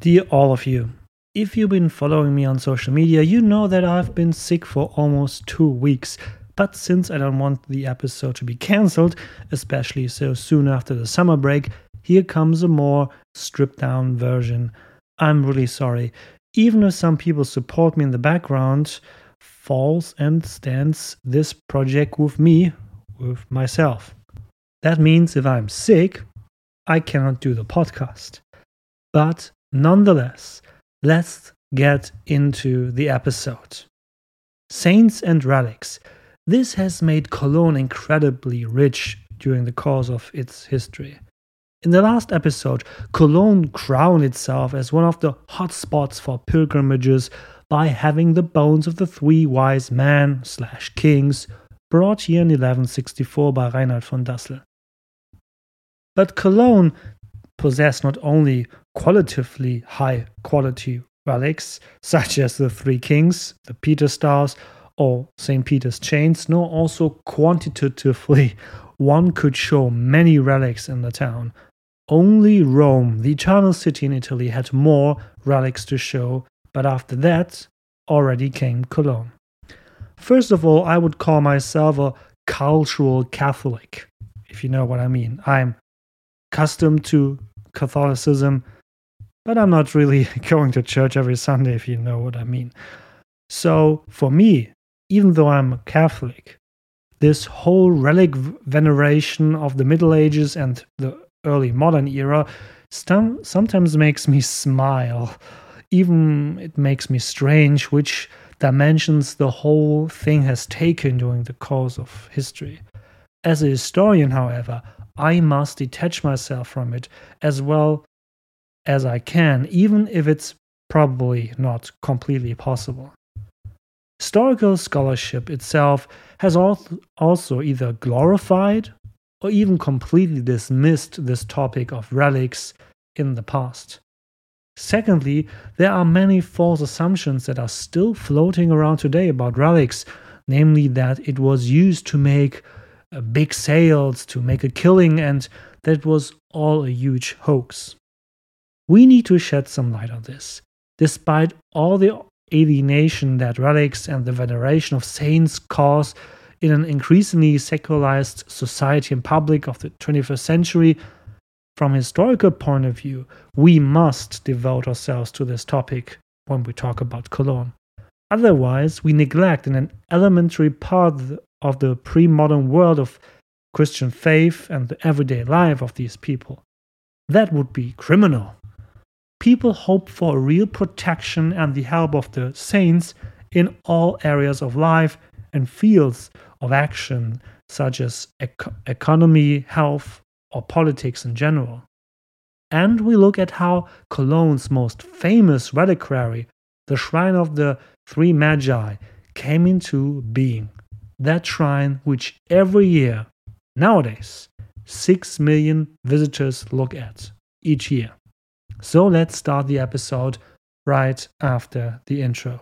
Dear all of you, if you've been following me on social media, you know that I've been sick for almost two weeks. But since I don't want the episode to be cancelled, especially so soon after the summer break, here comes a more stripped down version. I'm really sorry. Even if some people support me in the background, falls and stands this project with me, with myself. That means if I'm sick, I cannot do the podcast. But nonetheless, let's get into the episode. Saints and relics. This has made Cologne incredibly rich during the course of its history. In the last episode, Cologne crowned itself as one of the hotspots for pilgrimages by having the bones of the three wise men slash kings brought here in 1164 by Rainald von Dassel. But Cologne possessed not only qualitatively high quality relics, such as the Three Kings, the Peter's Staff, or St. Peter's Chains, nor also quantitatively one could show many relics in the town. Only Rome, the eternal city in Italy, had more relics to show, but after that already came Cologne. First of all, I would call myself a cultural Catholic, if you know what I mean. I'm accustomed to Catholicism, but I'm not really going to church every Sunday, if you know what I mean. So for me, even though I'm a Catholic, this whole relic veneration of the Middle Ages and the early modern era sometimes makes me smile. Even it makes me strange which dimensions the whole thing has taken during the course of history. As a historian, however, I must detach myself from it as well as I can, even if it's probably not completely possible. Historical scholarship itself has also either glorified or even completely dismissed this topic of relics in the past. Secondly, there are many false assumptions that are still floating around today about relics, namely that it was used to make big sales to make a killing, and that was all a huge hoax. We need to shed some light on this. Despite all the alienation that relics and the veneration of saints cause in an increasingly secularized society and public of the 21st century, from a historical point of view, we must devote ourselves to this topic when we talk about Cologne. Otherwise, we neglect an elementary part of the pre modern world of Christian faith and the everyday life of these people. That would be criminal. People hope for a real protection and the help of the saints in all areas of life and fields of action, such as ec- economy, health, or politics in general. And we look at how Cologne's most famous reliquary, the Shrine of the Three Magi, came into being that shrine which every year, nowadays, 6 million visitors look at each year. So let's start the episode right after the intro.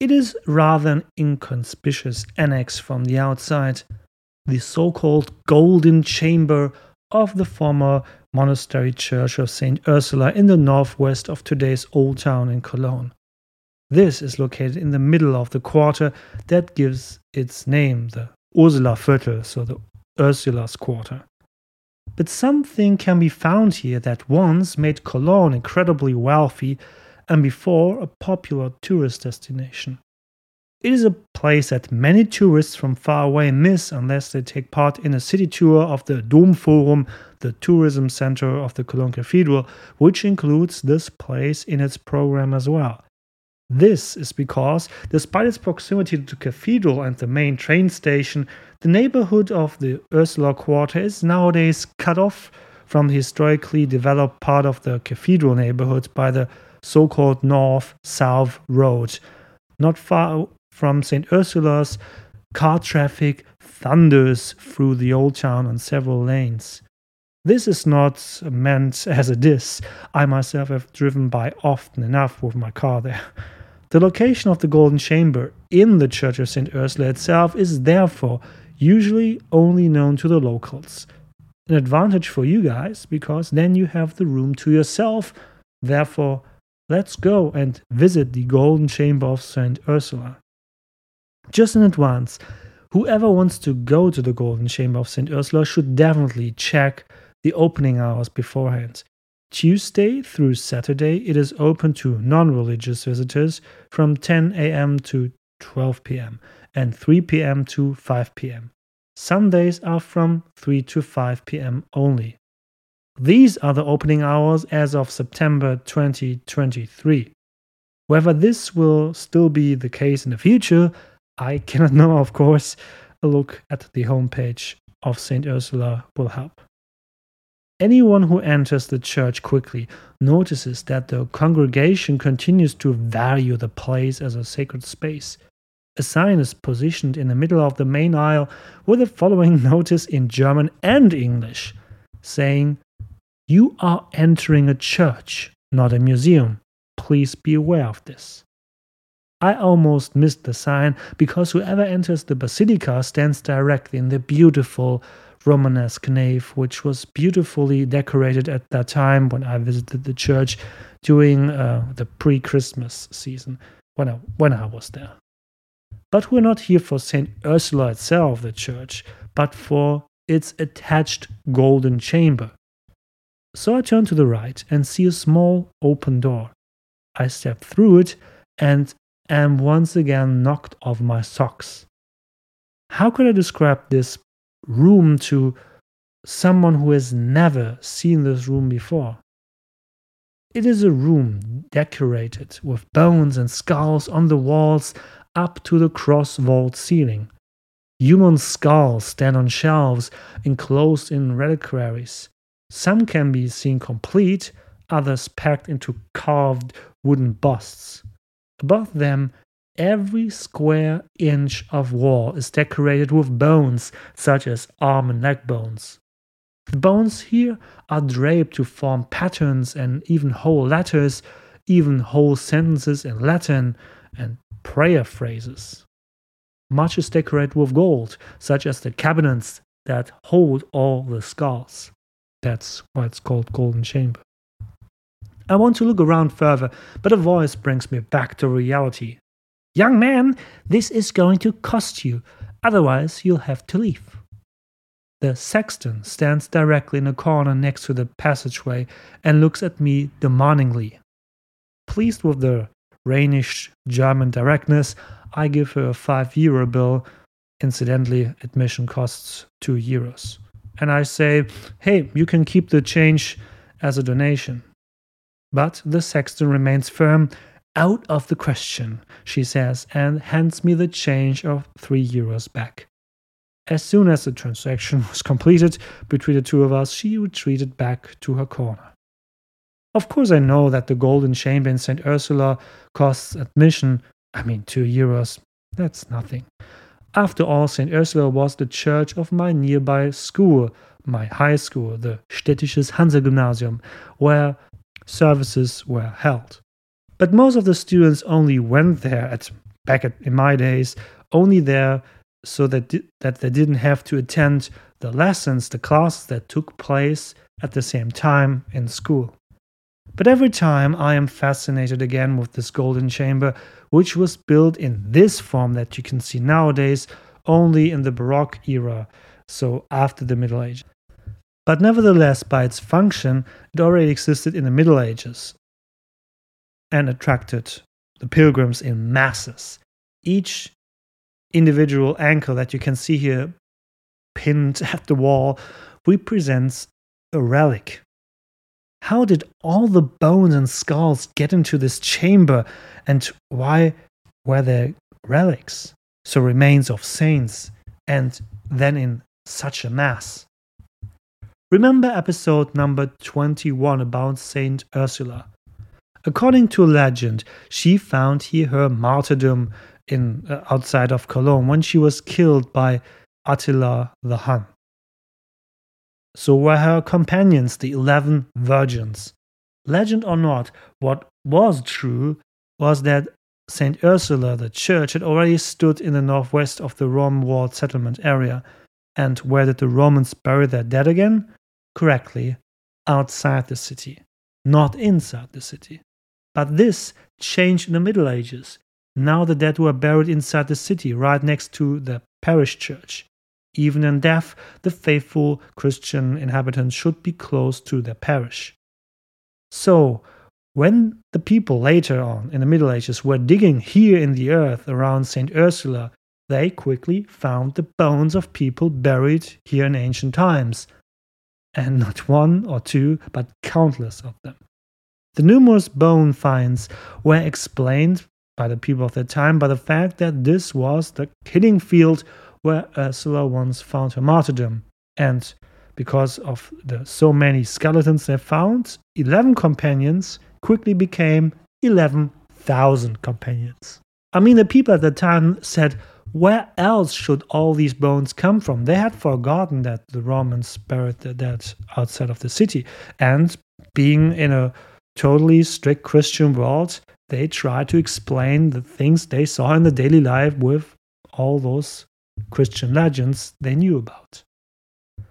It is rather an inconspicuous annex from the outside, the so called Golden Chamber of the former monastery church of St. Ursula in the northwest of today's Old Town in Cologne. This is located in the middle of the quarter that gives its name, the Ursula Viertel, so the Ursula's quarter. But something can be found here that once made Cologne incredibly wealthy and before a popular tourist destination. It is a place that many tourists from far away miss unless they take part in a city tour of the Domforum, the tourism center of the Cologne Cathedral, which includes this place in its program as well. This is because, despite its proximity to the cathedral and the main train station, the neighborhood of the Ursula Quarter is nowadays cut off from the historically developed part of the cathedral neighborhood by the so called North South Road. Not far from St. Ursula's, car traffic thunders through the old town on several lanes. This is not meant as a diss. I myself have driven by often enough with my car there. The location of the Golden Chamber in the Church of St. Ursula itself is therefore usually only known to the locals. An advantage for you guys because then you have the room to yourself. Therefore, let's go and visit the Golden Chamber of St. Ursula. Just in advance, whoever wants to go to the Golden Chamber of St. Ursula should definitely check the opening hours beforehand. Tuesday through Saturday, it is open to non religious visitors from 10 a.m. to 12 p.m. and 3 p.m. to 5 p.m. Sundays are from 3 to 5 p.m. only. These are the opening hours as of September 2023. Whether this will still be the case in the future, I cannot know, of course. A look at the homepage of St. Ursula will help. Anyone who enters the church quickly notices that the congregation continues to value the place as a sacred space. A sign is positioned in the middle of the main aisle with the following notice in German and English saying, You are entering a church, not a museum. Please be aware of this. I almost missed the sign because whoever enters the basilica stands directly in the beautiful Romanesque nave, which was beautifully decorated at that time when I visited the church during uh, the pre-Christmas season when I when I was there. But we're not here for Saint Ursula itself, the church, but for its attached golden chamber. So I turn to the right and see a small open door. I step through it and am once again knocked off my socks. How could I describe this room to someone who has never seen this room before. It is a room decorated with bones and skulls on the walls up to the cross vault ceiling. Human skulls stand on shelves enclosed in reliquaries. Some can be seen complete, others packed into carved wooden busts. Above them Every square inch of wall is decorated with bones, such as arm and leg bones. The bones here are draped to form patterns and even whole letters, even whole sentences in Latin, and prayer phrases. Much is decorated with gold, such as the cabinets that hold all the skulls. That's why it's called Golden Chamber. I want to look around further, but a voice brings me back to reality. Young man, this is going to cost you, otherwise, you'll have to leave. The sexton stands directly in a corner next to the passageway and looks at me demandingly. Pleased with the Rhenish German directness, I give her a 5 euro bill. Incidentally, admission costs 2 euros. And I say, hey, you can keep the change as a donation. But the sexton remains firm out of the question, she says, and hands me the change of three euros back. As soon as the transaction was completed between the two of us, she retreated back to her corner. Of course, I know that the Golden Chamber in St. Ursula costs admission, I mean, two euros. That's nothing. After all, St. Ursula was the church of my nearby school, my high school, the Städtisches Hansa-Gymnasium, where services were held. But most of the students only went there at back at, in my days, only there so that di- that they didn't have to attend the lessons, the classes that took place at the same time in school. But every time I am fascinated again with this golden chamber, which was built in this form that you can see nowadays only in the Baroque era, so after the Middle Ages. But nevertheless, by its function, it already existed in the Middle Ages, and attracted the pilgrims in masses. Each individual anchor that you can see here pinned at the wall represents a relic. How did all the bones and skulls get into this chamber, and why were there relics, so remains of saints, and then in such a mass? Remember episode number 21 about Saint Ursula. According to legend, she found here her martyrdom in uh, outside of Cologne when she was killed by Attila the Hun. So were her companions, the eleven virgins. Legend or not, what was true was that St. Ursula, the church, had already stood in the northwest of the Roman walled settlement area. And where did the Romans bury their dead again? Correctly, outside the city, not inside the city. But this changed in the Middle Ages. Now the dead were buried inside the city, right next to the parish church. Even in death, the faithful Christian inhabitants should be close to their parish. So, when the people later on in the Middle Ages were digging here in the earth around St. Ursula, they quickly found the bones of people buried here in ancient times. And not one or two, but countless of them. The numerous bone finds were explained by the people of the time by the fact that this was the killing field where Ursula once found her martyrdom. And because of the so many skeletons they found, 11 companions quickly became 11,000 companions. I mean, the people at the time said, where else should all these bones come from? They had forgotten that the Romans buried the dead outside of the city. And being in a totally strict Christian world, they tried to explain the things they saw in the daily life with all those Christian legends they knew about.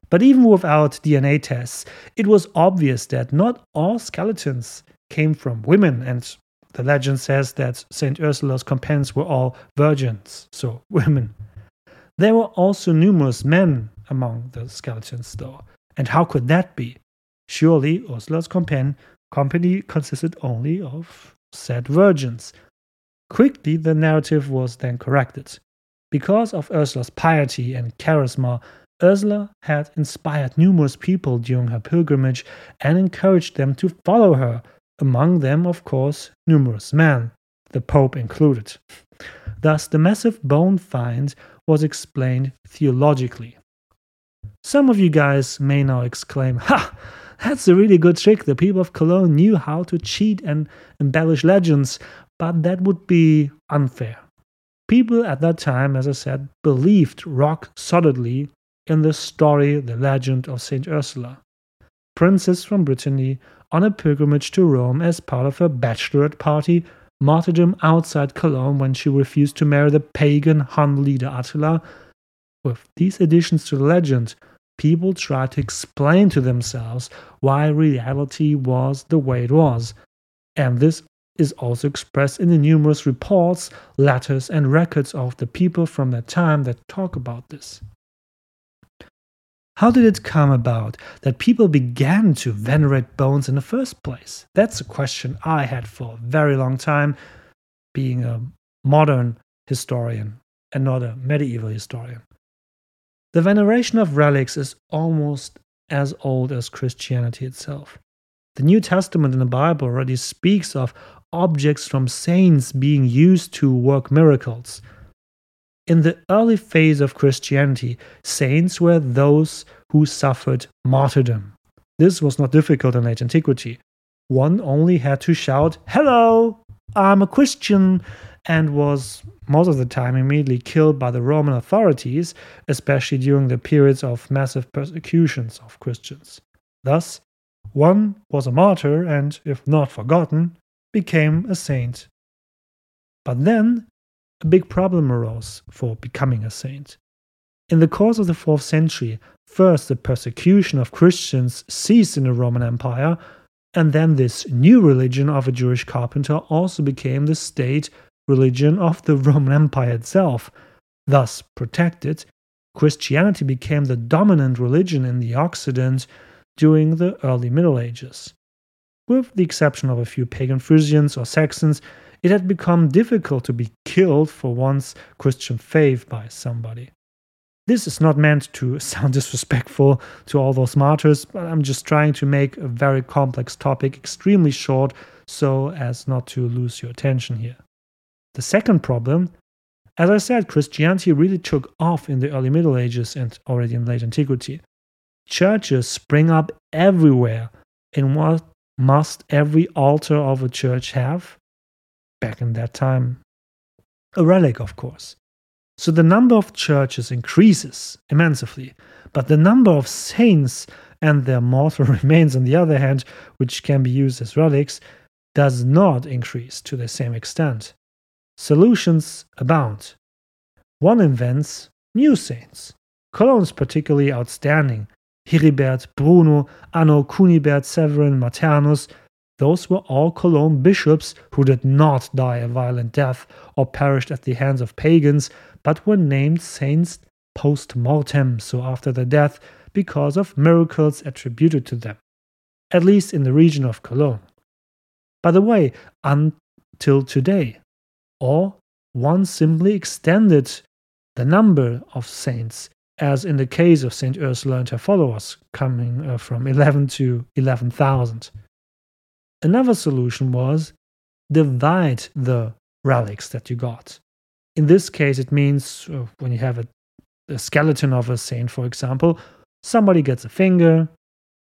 But even without DNA tests, it was obvious that not all skeletons came from women, and the legend says that St. Ursula's companions were all virgins, so women. There were also numerous men among the skeletons, though. And how could that be? Surely Ursula's companion company consisted only of said virgins. Quickly, the narrative was then corrected. Because of Ursula's piety and charisma, Ursula had inspired numerous people during her pilgrimage and encouraged them to follow her, among them, of course, numerous men, the Pope included. Thus, the massive bone find was explained theologically. Some of you guys may now exclaim, Ha! That's a really good trick. The people of Cologne knew how to cheat and embellish legends, but that would be unfair. People at that time, as I said, believed rock solidly in the story, the legend of Saint Ursula, princess from Brittany on a pilgrimage to Rome as part of her bachelorette party, martyrdom outside Cologne when she refused to marry the pagan Hun leader Attila. With these additions to the legend, people tried to explain to themselves why reality was the way it was. And this is also expressed in the numerous reports, letters, and records of the people from that time that talk about this. How did it come about that people began to venerate bones in the first place? That's a question I had for a very long time, being a modern historian and not a medieval historian. The veneration of relics is almost as old as Christianity itself. The New Testament in the Bible already speaks of objects from saints being used to work miracles. In the early phase of Christianity, saints were those who suffered martyrdom. This was not difficult in late antiquity. One only had to shout, Hello, I'm a Christian, and was most of the time immediately killed by the Roman authorities, especially during the periods of massive persecutions of Christians. Thus, one was a martyr and, if not forgotten, became a saint. But then a big problem arose for becoming a saint. In the course of the 4th century, first the persecution of Christians ceased in the Roman Empire, and then this new religion of a Jewish carpenter also became the state religion of the Roman Empire itself. Thus protected, Christianity became the dominant religion in the Occident during the early Middle Ages. With the exception of a few pagan Frisians or Saxons, it had become difficult to be killed for one's Christian faith by somebody. This is not meant to sound disrespectful to all those martyrs, but I'm just trying to make a very complex topic extremely short so as not to lose your attention here. The second problem, as I said, Christianity really took off in the early Middle Ages and already in late antiquity. Churches spring up everywhere and what must every altar of a church have? Back in that time, a relic, of course. So the number of churches increases immensely, but the number of saints and their mortal remains, on the other hand, which can be used as relics, does not increase to the same extent. solutions abound. One invents new saints. Cologne's particularly outstanding. Heribert, Bruno, Anno, Cunibert, Severin, Maternus, those were all Cologne bishops who did not die a violent death or perished at the hands of pagans, but were named saints post mortem, so after their death, because of miracles attributed to them, at least in the region of Cologne. By the way, until today, or one simply extended the number of saints, as in the case of Saint Ursula and her followers, coming uh, from 11 to 11,000. Another solution was divide the relics that you got. In this case, it means uh, when you have a, a skeleton of a saint, for example, somebody gets a finger,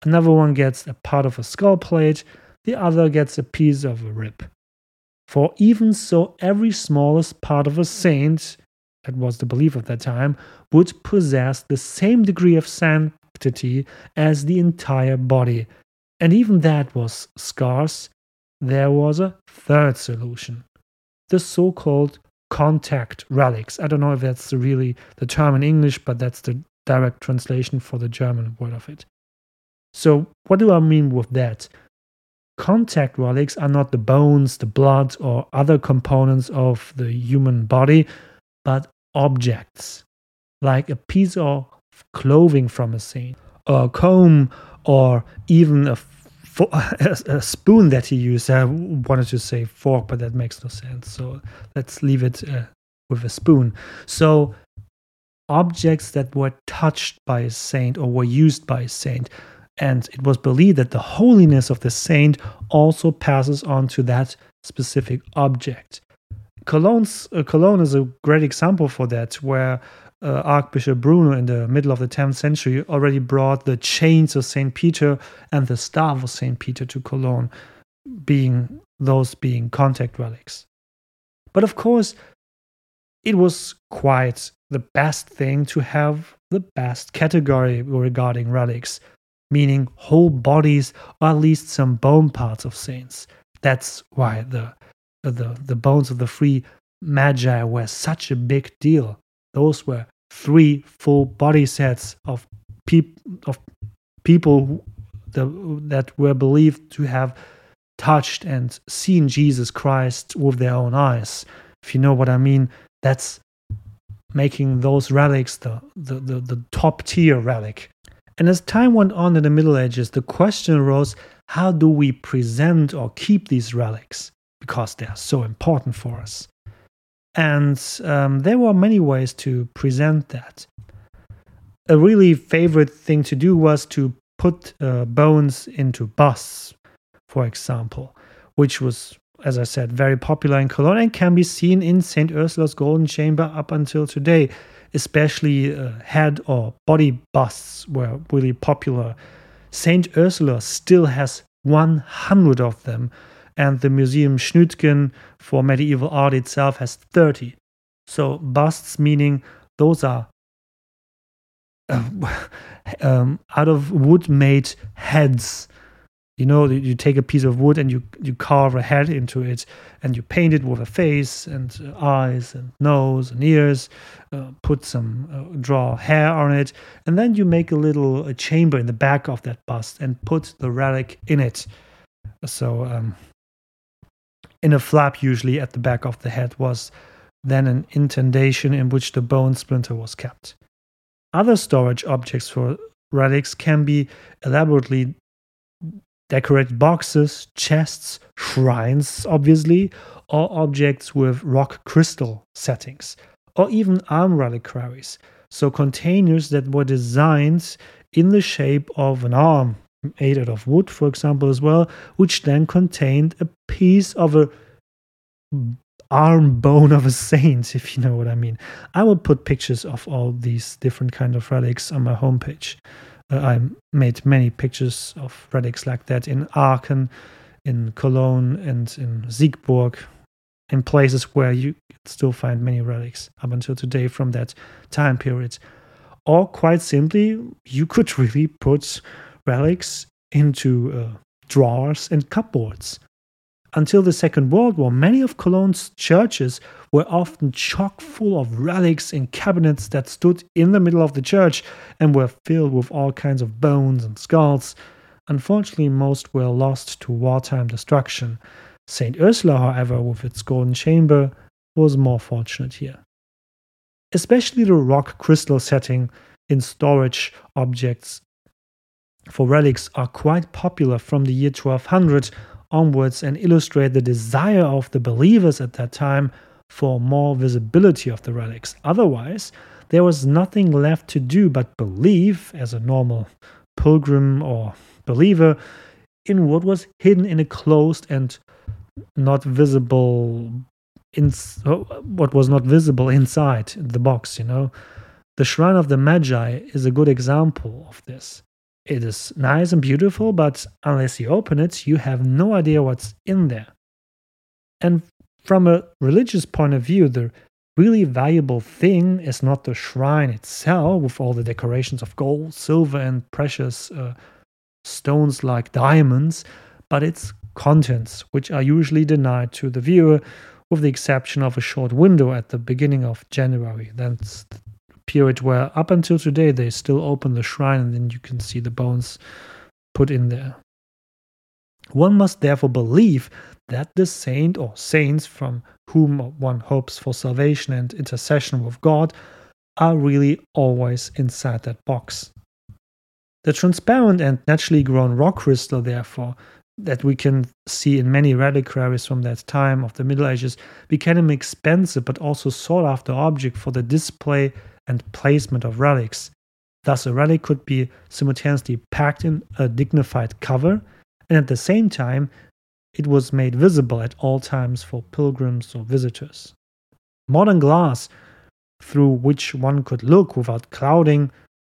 another one gets a part of a skull plate, the other gets a piece of a rib. For even so, every smallest part of a saint, that was the belief of that time, would possess the same degree of sanctity as the entire body, and even that was scarce, there was a third solution the so called contact relics. I don't know if that's really the term in English, but that's the direct translation for the German word of it. So, what do I mean with that? Contact relics are not the bones, the blood, or other components of the human body, but objects, like a piece of clothing from a saint, or a comb, or even a for, a, a, spoon that he used. I wanted to say fork, but that makes no sense. So let's leave it uh, with a spoon. So objects that were touched by a saint or were used by a saint. And it was believed that the holiness of the saint also passes on to that specific object. Cologne's, uh, Cologne is a great example for that, where uh, Archbishop Bruno in the middle of the 10th century already brought the chains of St. Peter and the staff of St. Peter to Cologne, being those being contact relics. But of course, it was quite the best thing to have the best category regarding relics, meaning whole bodies or at least some bone parts of saints. That's why the the, the bones of the three magi were such a big deal. Those were three full body sets of, of people the, that were believed to have touched and seen Jesus Christ with their own eyes. If you know what I mean, that's making those relics the, the, the, the top tier relic. And as time went on in the Middle Ages, the question arose how do we present or keep these relics? Because they are so important for us. And um, there were many ways to present that. A really favorite thing to do was to put uh, bones into busts, for example, which was, as I said, very popular in Cologne and can be seen in St. Ursula's Golden Chamber up until today. Especially uh, head or body busts were really popular. St. Ursula still has 100 of them and the Museum Schnütgen for medieval art itself has 30. So busts meaning those are uh, um, out of wood made heads. You know, you take a piece of wood and you, you carve a head into it and you paint it with a face and uh, eyes and nose and ears, uh, put some, uh, draw hair on it, and then you make a little a chamber in the back of that bust and put the relic in it. So, um, in a flap, usually at the back of the head, was then an indentation in which the bone splinter was kept. Other storage objects for relics can be elaborately decorated boxes, chests, shrines, obviously, or objects with rock crystal settings, or even arm reliquaries, so containers that were designed in the shape of an arm, made out of wood, for example, as well, which then contained a piece of a arm bone of a saint, if you know what I mean. I will put pictures of all these different kind of relics on my homepage. Uh, I made many pictures of relics like that in Aachen, in Cologne, and in Siegburg, in places where you still find many relics up until today from that time period. Or quite simply, you could really put relics into uh, drawers and cupboards. until the Second World War, many of Cologne's churches were often chock full of relics in cabinets that stood in the middle of the church and were filled with all kinds of bones and skulls. Unfortunately, most were lost to wartime destruction. St. Ursula, however, with its golden chamber, was more fortunate here. Especially the rock crystal setting in storage objects for relics are quite popular from the year 1200 onwards and illustrate the desire of the believers at that time for more visibility of the relics. Otherwise, there was nothing left to do but believe, as a normal pilgrim or believer, in what was hidden in a closed and not visible in oh, what was not visible inside the box you know the shrine of the magi is a good example of this it is nice and beautiful, but unless you open it, you have no idea what's in there. And from a religious point of view, the really valuable thing is not the shrine itself with all the decorations of gold, silver, and precious uh, stones like diamonds, but its contents, which are usually denied to the viewer, with the exception of a short window at the beginning of January. That's period where up until today they still open the shrine and then you can see the bones put in there. One must therefore believe that the saint or saints from whom one hopes for salvation and intercession with God are really always inside that box. The transparent and naturally grown rock crystal, therefore, that we can see in many reliquaries from that time of the Middle Ages, became an expensive but also sought after object for the display and placement of relics. Thus, a relic could be simultaneously packed in a dignified cover, and at the same time, it was made visible at all times for pilgrims or visitors. Modern glass, through which one could look without clouding,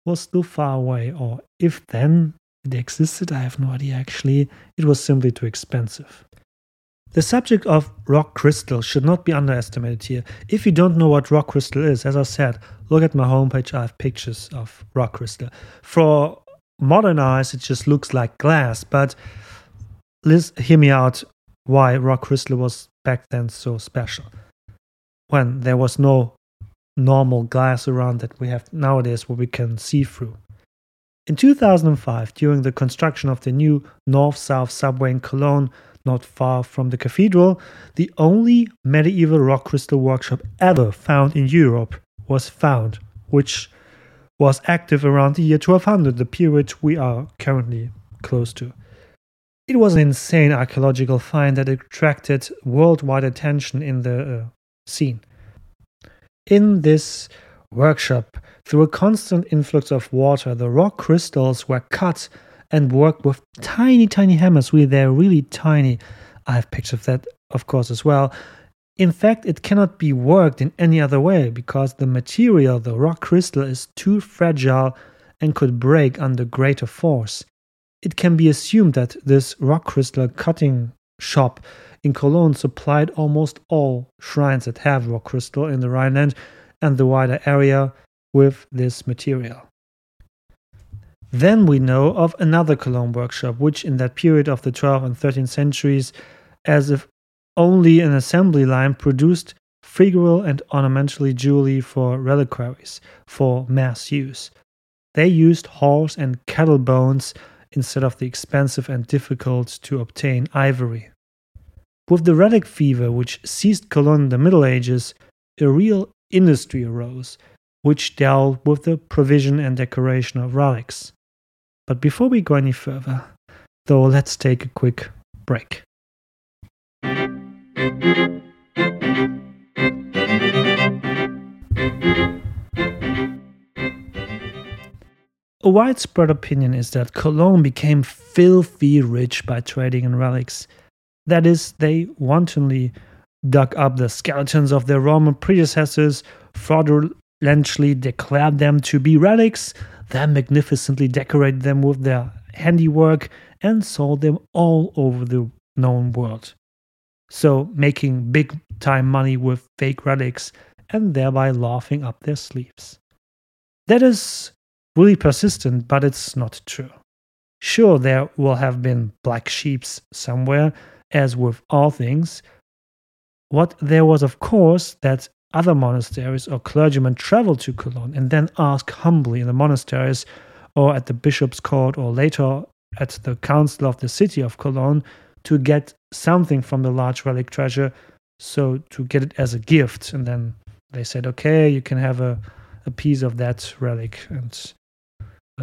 was still far away, or if then it existed, I have no idea actually, it was simply too expensive. The subject of rock crystal should not be underestimated here. If you don't know what rock crystal is, as I said, look at my homepage, I have pictures of rock crystal. For modern eyes, it just looks like glass, but let's hear me out why rock crystal was back then so special. When there was no normal glass around that we have nowadays what we can see through. In 2005, during the construction of the new north south subway in Cologne, not far from the cathedral, the only medieval rock crystal workshop ever found in Europe was found, which was active around the year 1200, the period we are currently close to. It was an insane archaeological find that attracted worldwide attention in the uh, scene. In this workshop, through a constant influx of water, the rock crystals were cut and worked with tiny, tiny hammers. Really, they're really tiny. I have pictures of that, of course, as well. In fact, it cannot be worked in any other way because the material, the rock crystal, is too fragile and could break under greater force. It can be assumed that this rock crystal cutting shop in Cologne supplied almost all shrines that have rock crystal in the Rhineland and the wider area with this material. Then we know of another Cologne workshop, which in that period of the 12th and 13th centuries, as if only an assembly line, produced figural and ornamentally jewelry for reliquaries for mass use. They used horse and cattle bones instead of the expensive and difficult to obtain ivory. With the relic fever which seized Cologne in the Middle Ages, a real industry arose, which dealt with the provision and decoration of relics. But before we go any further, though, let's take a quick break. A widespread opinion is that Cologne became filthy rich by trading in relics. That is, they wantonly dug up the skeletons of their Roman predecessors, fraudulently declared them to be relics, then magnificently decorated them with their handiwork and sold them all over the known world. So, making big time money with fake relics and thereby laughing up their sleeves. That is really persistent, but it's not true. Sure, there will have been black sheeps somewhere, as with all things, what there was, of course, that other monasteries or clergymen travel to Cologne and then ask humbly in the monasteries or at the bishop's court or later at the council of the city of Cologne to get something from the large relic treasure, so to get it as a gift. And then they said, okay, you can have a, a piece of that relic and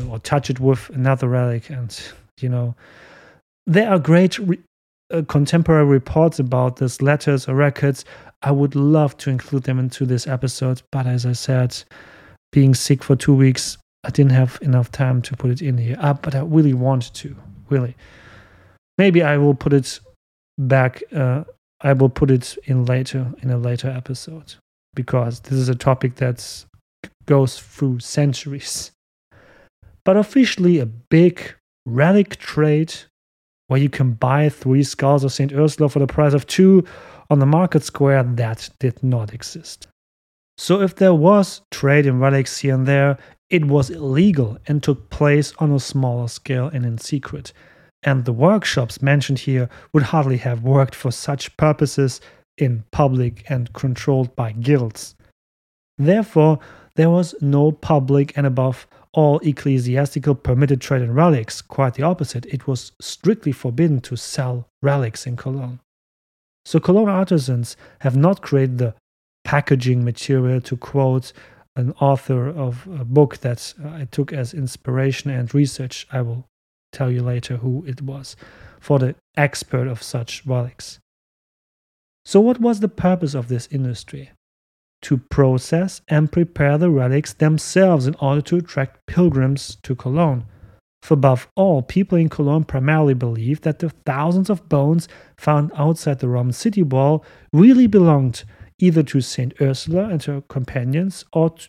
or touch it with another relic. And, you know, there are great re- uh, contemporary reports about this, letters or records. I would love to include them into this episode, but as I said, being sick for two weeks, I didn't have enough time to put it in here. Uh, but I really want to, really. Maybe I will put it back. Uh, I will put it in later in a later episode because this is a topic that goes through centuries. But officially, a big relic trade where you can buy three skulls of St. Ursula for the price of two on the market square, that did not exist. So, if there was trade in relics here and there, it was illegal and took place on a smaller scale and in secret. And the workshops mentioned here would hardly have worked for such purposes in public and controlled by guilds. Therefore, there was no public and above all ecclesiastical permitted trade in relics. Quite the opposite, it was strictly forbidden to sell relics in Cologne. So Cologne artisans have not created the packaging material to quote an author of a book that I took as inspiration and research. I will tell you later who it was for the expert of such relics. So, what was the purpose of this industry? to process and prepare the relics themselves in order to attract pilgrims to Cologne. Above all, people in Cologne primarily believed that the thousands of bones found outside the Roman city wall really belonged either to Saint Ursula and her companions, or, to,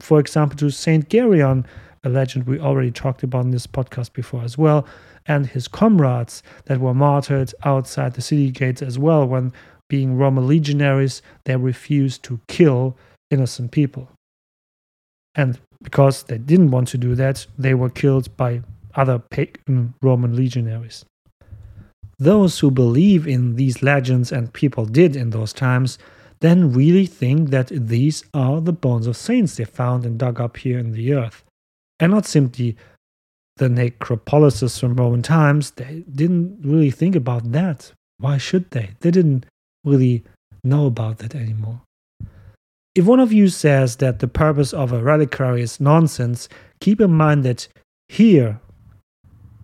for example, to Saint Gereon, a legend we already talked about in this podcast before as well, and his comrades that were martyred outside the city gates as well when being Roman legionaries, they refused to kill innocent people. And because they didn't want to do that, they were killed by other pagan Roman legionaries. Those who believe in these legends, and people did in those times, then really think that these are the bones of saints they found and dug up here in the earth, and not simply the necropolises from Roman times. They didn't really think about that. Why should they? They didn't really know about that anymore. If one of you says that the purpose of a reliquary is nonsense, keep in mind that here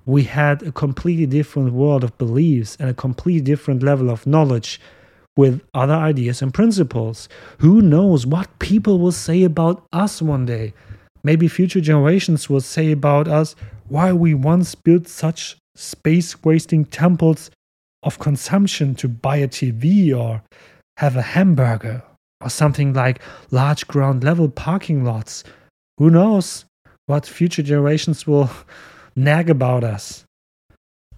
we had a completely different world of beliefs and a completely different level of knowledge with other ideas and principles. Who knows what people will say about us one day? Maybe future generations will say about us why we once built such space wasting temples of consumption to buy a TV or have a hamburger or something like large ground level parking lots. Who knows what future generations will nag about us?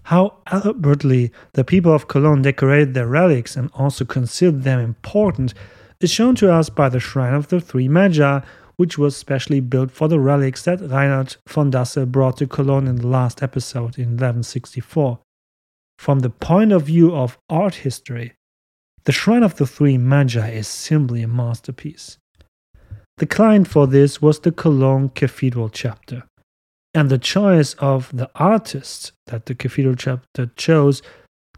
How elaborately the people of Cologne decorated their relics and also considered them important is shown to us by the Shrine of the Three Magi, which was specially built for the relics that Rainald von Dassel brought to Cologne in the last episode in 1164. From the point of view of art history, the Shrine of the Three Magi is simply a masterpiece. The client for this was the Cologne Cathedral chapter, and the choice of the artist that the Cathedral chapter chose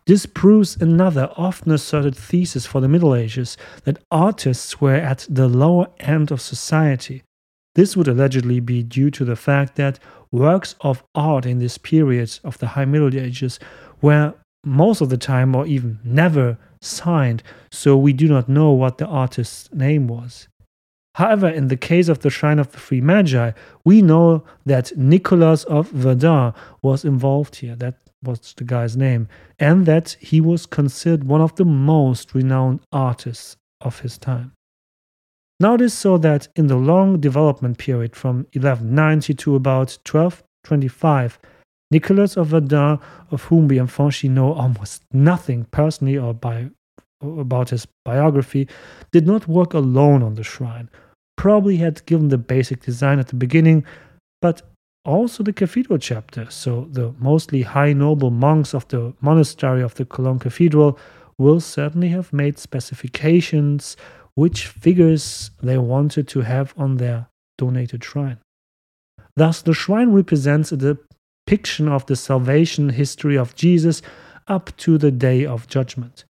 disproves another often asserted thesis for the Middle Ages that artists were at the lower end of society. This would allegedly be due to the fact that works of art in this period of the High Middle Ages were most of the time or even never signed, so we do not know what the artist's name was. However, in the case of the Shrine of the Three Magi, we know that Nicholas of Verdun was involved here. That was the guy's name. And that he was considered one of the most renowned artists of his time. Now, it is so that in the long development period from 1190 to about 1225, Nicholas of Verdun, of whom we unfortunately know almost nothing personally or by about his biography, did not work alone on the shrine. Probably had given the basic design at the beginning, but also the cathedral chapter. So the mostly high noble monks of the monastery of the Cologne Cathedral will certainly have made specifications which figures they wanted to have on their donated shrine. Thus, the shrine represents a depiction of the salvation history of Jesus up to the day of judgment.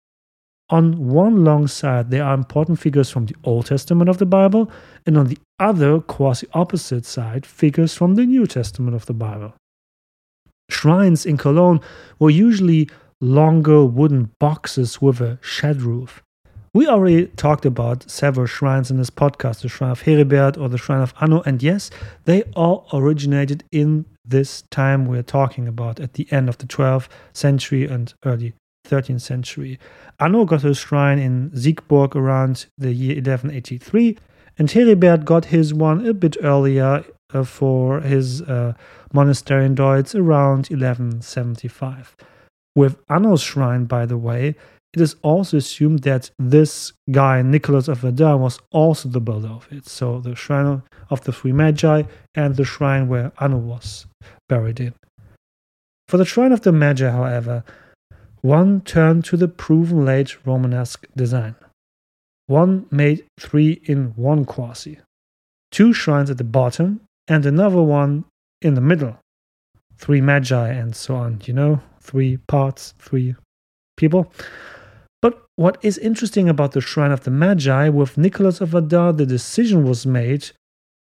On one long side, there are important figures from the Old Testament of the Bible, and on the other, quasi opposite side, figures from the New Testament of the Bible. Shrines in Cologne were usually longer wooden boxes with a shed roof. We already talked about several shrines in this podcast the Shrine of Heribert or the Shrine of Anno, and yes, they all originated in this time we're talking about at the end of the 12th century and early 13th century. Anno got his shrine in Siegburg around the year 1183, and Heribert got his one a bit earlier uh, for his uh, monastery in Deutz around 1175. With Anno's shrine, by the way, it is also assumed that this guy, Nicholas of Verdun, was also the builder of it. So the shrine of the three magi and the shrine where Anno was buried in. For the shrine of the magi, however, one turned to the proven late Romanesque design. One made three in one quasi, two shrines at the bottom, and another one in the middle. Three magi and so on, you know, three parts, three people. But what is interesting about the Shrine of the Magi with Nicholas of Verdun, the decision was made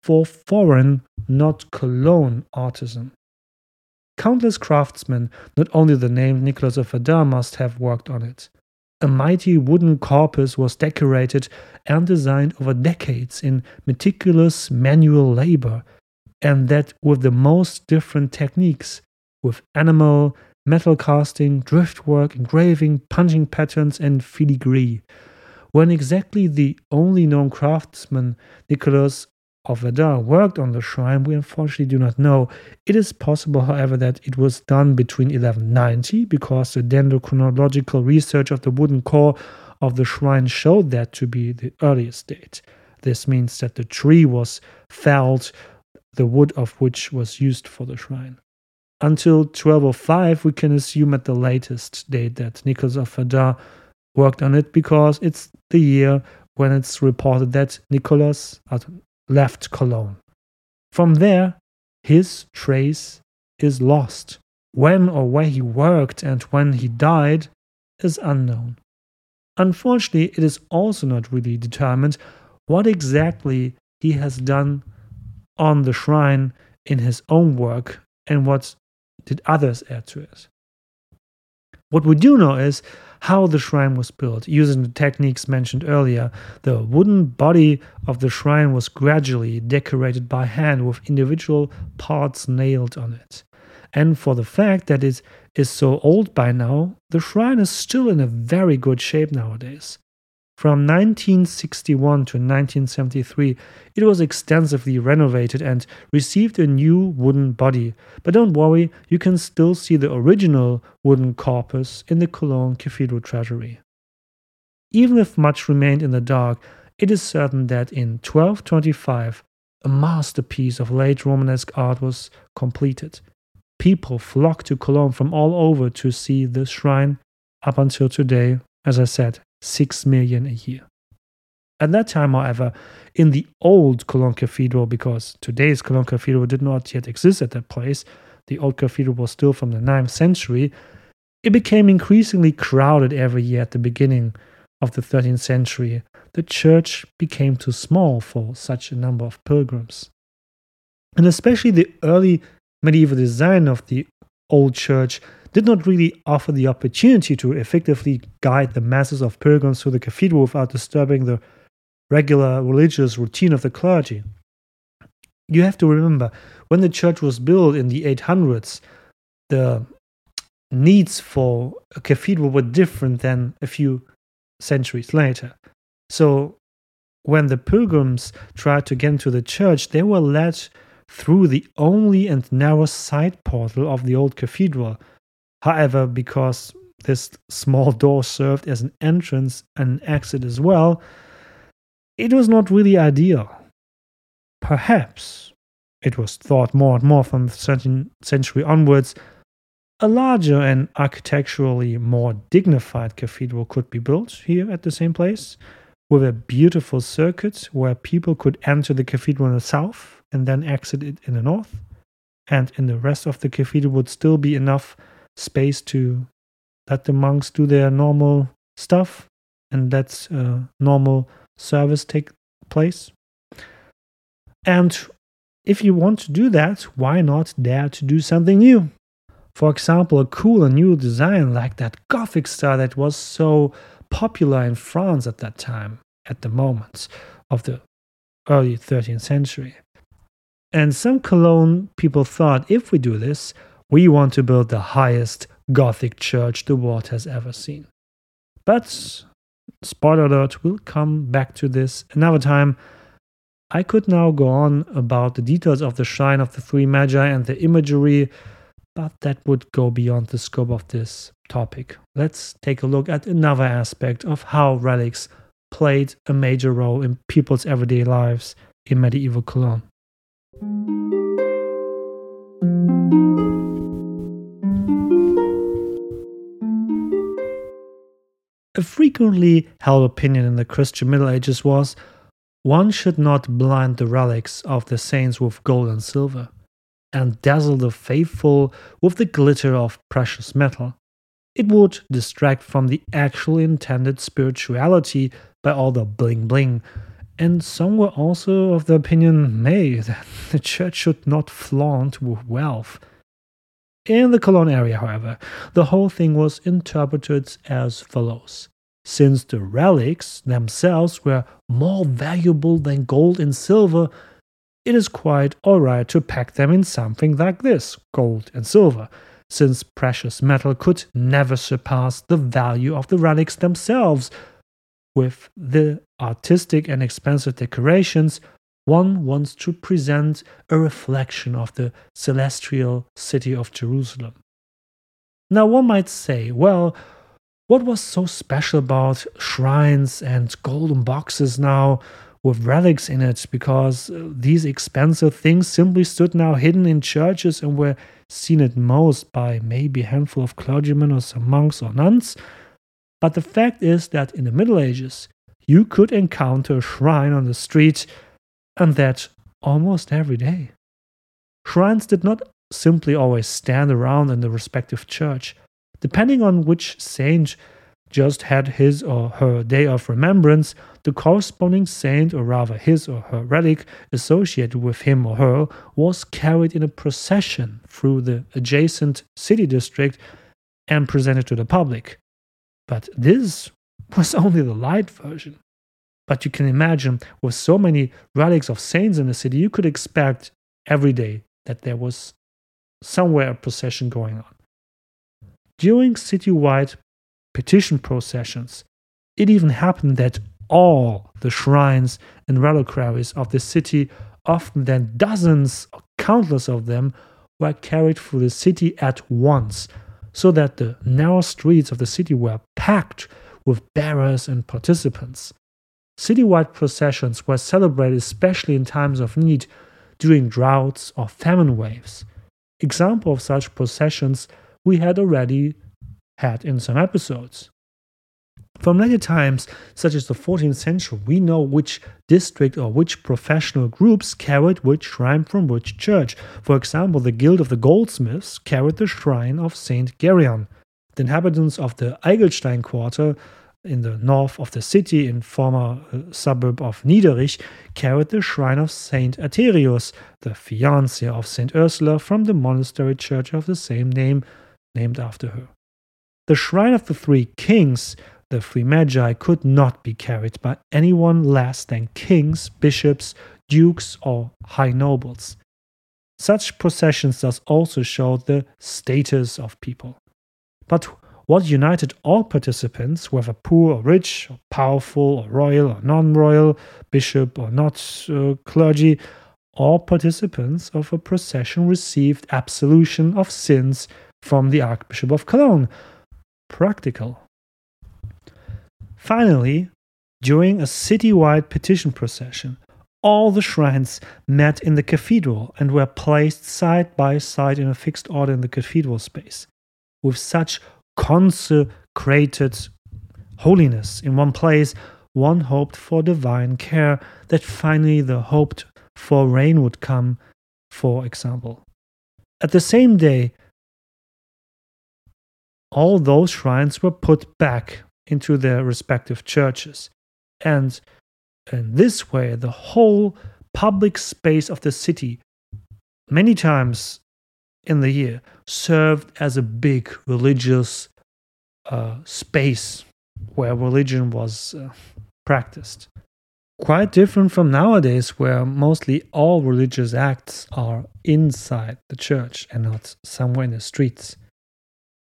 for foreign, not Cologne artisan. Countless craftsmen, not only the named Nicholas of Verdun, must have worked on it. A mighty wooden corpus was decorated and designed over decades in meticulous manual labor, and that with the most different techniques, with enamel, metal casting, driftwork, engraving, punching patterns, and filigree. When exactly the only known craftsman, Nicholas of Verdun, worked on the shrine, we unfortunately do not know. It is possible, however, that it was done between 1190, because the dendrochronological research of the wooden core of the shrine showed that to be the earliest date. This means that the tree was felled, the wood of which was used for the shrine until 1205, we can assume at the latest date that Nicholas of Verdun worked on it because it's the year when it's reported that Nicholas left Cologne. From there, his trace is lost. When or where he worked and when he died is unknown. Unfortunately, it is also not really determined what exactly he has done on the shrine in his own work and what did others add to it? What we do know is how the shrine was built. Using the techniques mentioned earlier, the wooden body of the shrine was gradually decorated by hand with individual parts nailed on it. And for the fact that it is so old by now, the shrine is still in a very good shape nowadays. From 1961 to 1973, it was extensively renovated and received a new wooden body. But don't worry, you can still see the original wooden corpus in the Cologne Cathedral treasury. Even if much remained in the dark, it is certain that in 1225, a masterpiece of late Romanesque art was completed. People flocked to Cologne from all over to see this shrine. Up until today, as I said, 6 million a year. At that time, however, in the old Cologne Cathedral, because today's Cologne Cathedral did not yet exist at that place, the old cathedral was still from the 9th century, it became increasingly crowded every year at the beginning of the 13th century. The church became too small for such a number of pilgrims. And especially the early medieval design of the old church did not really offer the opportunity to effectively guide the masses of pilgrims through the cathedral without disturbing the regular religious routine of the clergy. You have to remember, when the church was built in the 800s, the needs for a cathedral were different than a few centuries later. So, when the pilgrims tried to get into the church, they were led through the only and narrow side portal of the old cathedral, However, because this small door served as an entrance and an exit as well, it was not really ideal. Perhaps, it was thought more and more from the 13th century onwards, a larger and architecturally more dignified cathedral could be built here at the same place, with a beautiful circuit where people could enter the cathedral in the south and then exit it in the north. And in the rest of the cathedral would still be enough space to let the monks do their normal stuff and let uh, normal service take place. And if you want to do that, why not dare to do something new? For example, a cool and new design like that Gothic style that was so popular in France at that time, at the moment of the early 13th century. And some Cologne people thought if we do this, we want to build the highest Gothic church the world has ever seen. But, spoiler alert, we'll come back to this another time. I could now go on about the details of the Shrine of the Three Magi and the imagery, but that would go beyond the scope of this topic. Let's take a look at another aspect of how relics played a major role in people's everyday lives in medieval Cologne. A frequently held opinion in the Christian Middle Ages was one should not blind the relics of the saints with gold and silver, and dazzle the faithful with the glitter of precious metal. It would distract from the actual intended spirituality by all the bling bling and some were also of the opinion, nay, that the church should not flaunt with wealth. In the Cologne area, however, the whole thing was interpreted as follows. Since the relics themselves were more valuable than gold and silver, it is quite alright to pack them in something like this gold and silver, since precious metal could never surpass the value of the relics themselves, with the artistic and expensive decorations, one wants to present a reflection of the celestial city of Jerusalem. Now, one might say, well, what was so special about shrines and golden boxes now with relics in it? Because uh, these expensive things simply stood now hidden in churches and were seen at most by maybe a handful of clergymen or some monks or nuns. But the fact is that in the Middle Ages, you could encounter a shrine on the street, and that almost every day. Shrines did not simply always stand around in the respective church. Depending on which saint just had his or her day of remembrance, the corresponding saint, or rather his or her relic associated with him or her, was carried in a procession through the adjacent city district and presented to the public. But this was only the light version. But you can imagine, with so many relics of saints in the city, you could expect every day that there was somewhere a procession going on. During citywide petition processions, it even happened that all the shrines and reliquaries of the city, often then dozens or countless of them, were carried through the city at once so that the narrow streets of the city were packed with bearers and participants. Citywide processions were celebrated especially in times of need during droughts or famine waves. Example of such processions we had already had in some episodes. From later times, such as the 14th century, we know which district or which professional groups carried which shrine from which church. For example, the Guild of the Goldsmiths carried the shrine of Saint Gereon. The inhabitants of the Eigelstein quarter in the north of the city, in former uh, suburb of Niederich, carried the shrine of Saint Aetherius, the fiancé of Saint Ursula, from the monastery church of the same name, named after her. The shrine of the Three Kings the three magi could not be carried by anyone less than kings, bishops, dukes, or high nobles. Such processions thus also showed the status of people. But what united all participants, whether poor or rich, or powerful or royal or non royal, bishop or not uh, clergy, all participants of a procession received absolution of sins from the Archbishop of Cologne. Practical. Finally, during a citywide petition procession, all the shrines met in the cathedral and were placed side by side in a fixed order in the cathedral space. With such consecrated holiness in one place, one hoped for divine care that finally the hoped for rain would come, for example. At the same day, all those shrines were put back into their respective churches. And in this way, the whole public space of the city, many times in the year, served as a big religious uh, space where religion was uh, practiced. Quite different from nowadays, where mostly all religious acts are inside the church and not somewhere in the streets.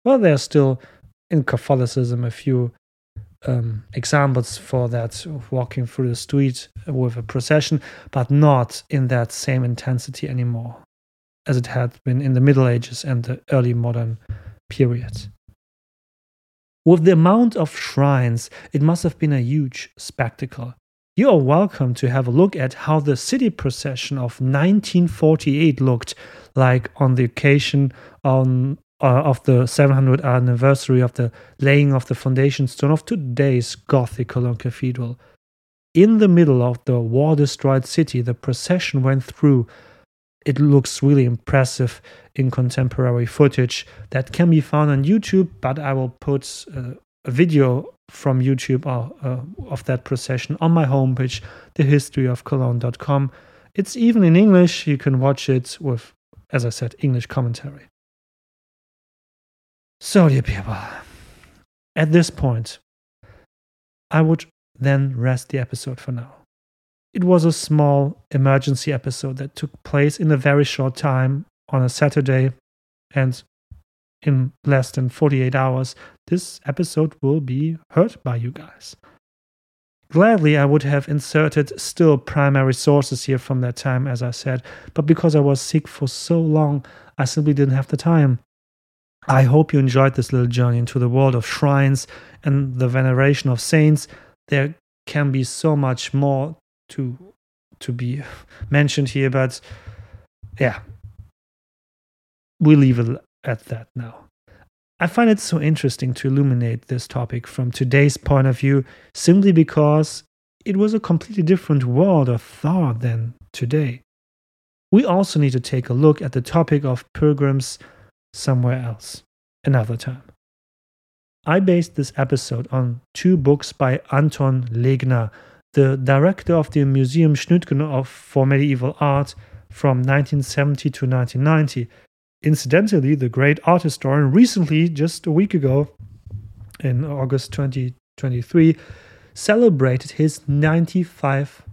Well, there are still in Catholicism a few um, examples for that walking through the street with a procession, but not in that same intensity anymore as it had been in the Middle Ages and the early modern period. With the amount of shrines, it must have been a huge spectacle. You are welcome to have a look at how the city procession of 1948 looked like on the occasion on uh, of the 700th anniversary of the laying of the foundation stone of today's Gothic Cologne Cathedral. In the middle of the war destroyed city, the procession went through. It looks really impressive in contemporary footage that can be found on YouTube, but I will put uh, a video from YouTube uh, uh, of that procession on my homepage, thehistoryofcologne.com. It's even in English. You can watch it with, as I said, English commentary. So, dear people, at this point, I would then rest the episode for now. It was a small emergency episode that took place in a very short time on a Saturday, and in less than 48 hours, this episode will be heard by you guys. Gladly, I would have inserted still primary sources here from that time, as I said, but because I was sick for so long, I simply didn't have the time. I hope you enjoyed this little journey into the world of shrines and the veneration of saints. There can be so much more to to be mentioned here, but yeah, we leave it at that now. I find it so interesting to illuminate this topic from today's point of view simply because it was a completely different world of thought than today. We also need to take a look at the topic of pilgrims somewhere else, another time. I based this episode on two books by Anton Legner, the director of the Museum Schnütgen for Medieval Art from 1970 to 1990. Incidentally, the great art historian recently, just a week ago, in August 2023, celebrated his 95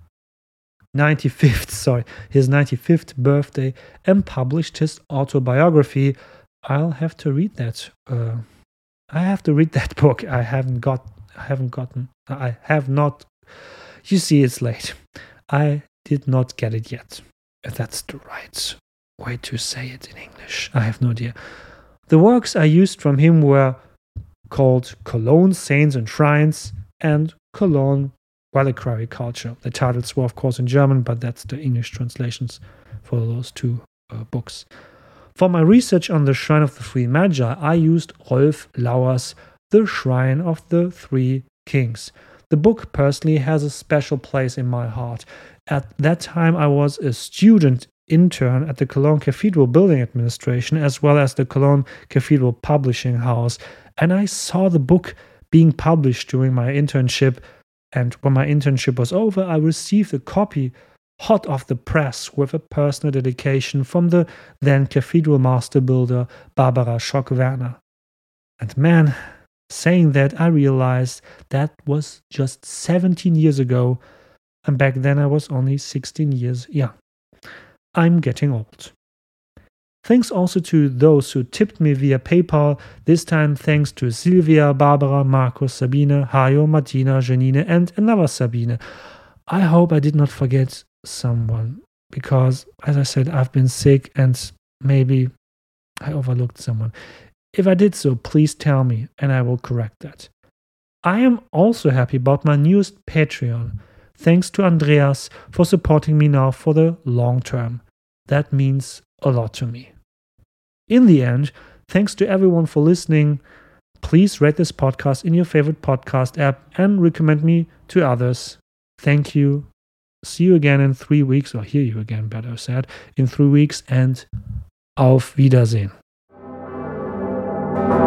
95th sorry his 95th birthday and published his autobiography I'll have to read that. Uh, I have to read that book. I haven't got. I haven't gotten. I have not. You see, it's late. I did not get it yet. That's the right way to say it in English. I have no idea. The works I used from him were called Cologne Saints and Shrines and Cologne Reliquary Culture. The titles were, of course, in German, but that's the English translations for those two uh, books. For my research on the Shrine of the Three Magi, I used Rolf Lauer's The Shrine of the Three Kings. The book personally has a special place in my heart. At that time, I was a student intern at the Cologne Cathedral Building Administration as well as the Cologne Cathedral Publishing House, and I saw the book being published during my internship. And when my internship was over, I received a copy hot off the press with a personal dedication from the then cathedral master builder Barbara Schock Werner. And man, saying that, I realized that was just 17 years ago, and back then I was only 16 years young. I'm getting old. Thanks also to those who tipped me via PayPal, this time thanks to Silvia, Barbara, Marcus, Sabine, Hayo, Martina, Janine, and another Sabine. I hope I did not forget someone because, as I said, I've been sick and maybe I overlooked someone. If I did so, please tell me and I will correct that. I am also happy about my newest Patreon. thanks to Andreas for supporting me now for the long term. That means a lot to me. In the end, thanks to everyone for listening. Please rate this podcast in your favorite podcast app and recommend me to others. Thank you. See you again in three weeks, or hear you again, better said, in three weeks, and auf Wiedersehen. Thank you.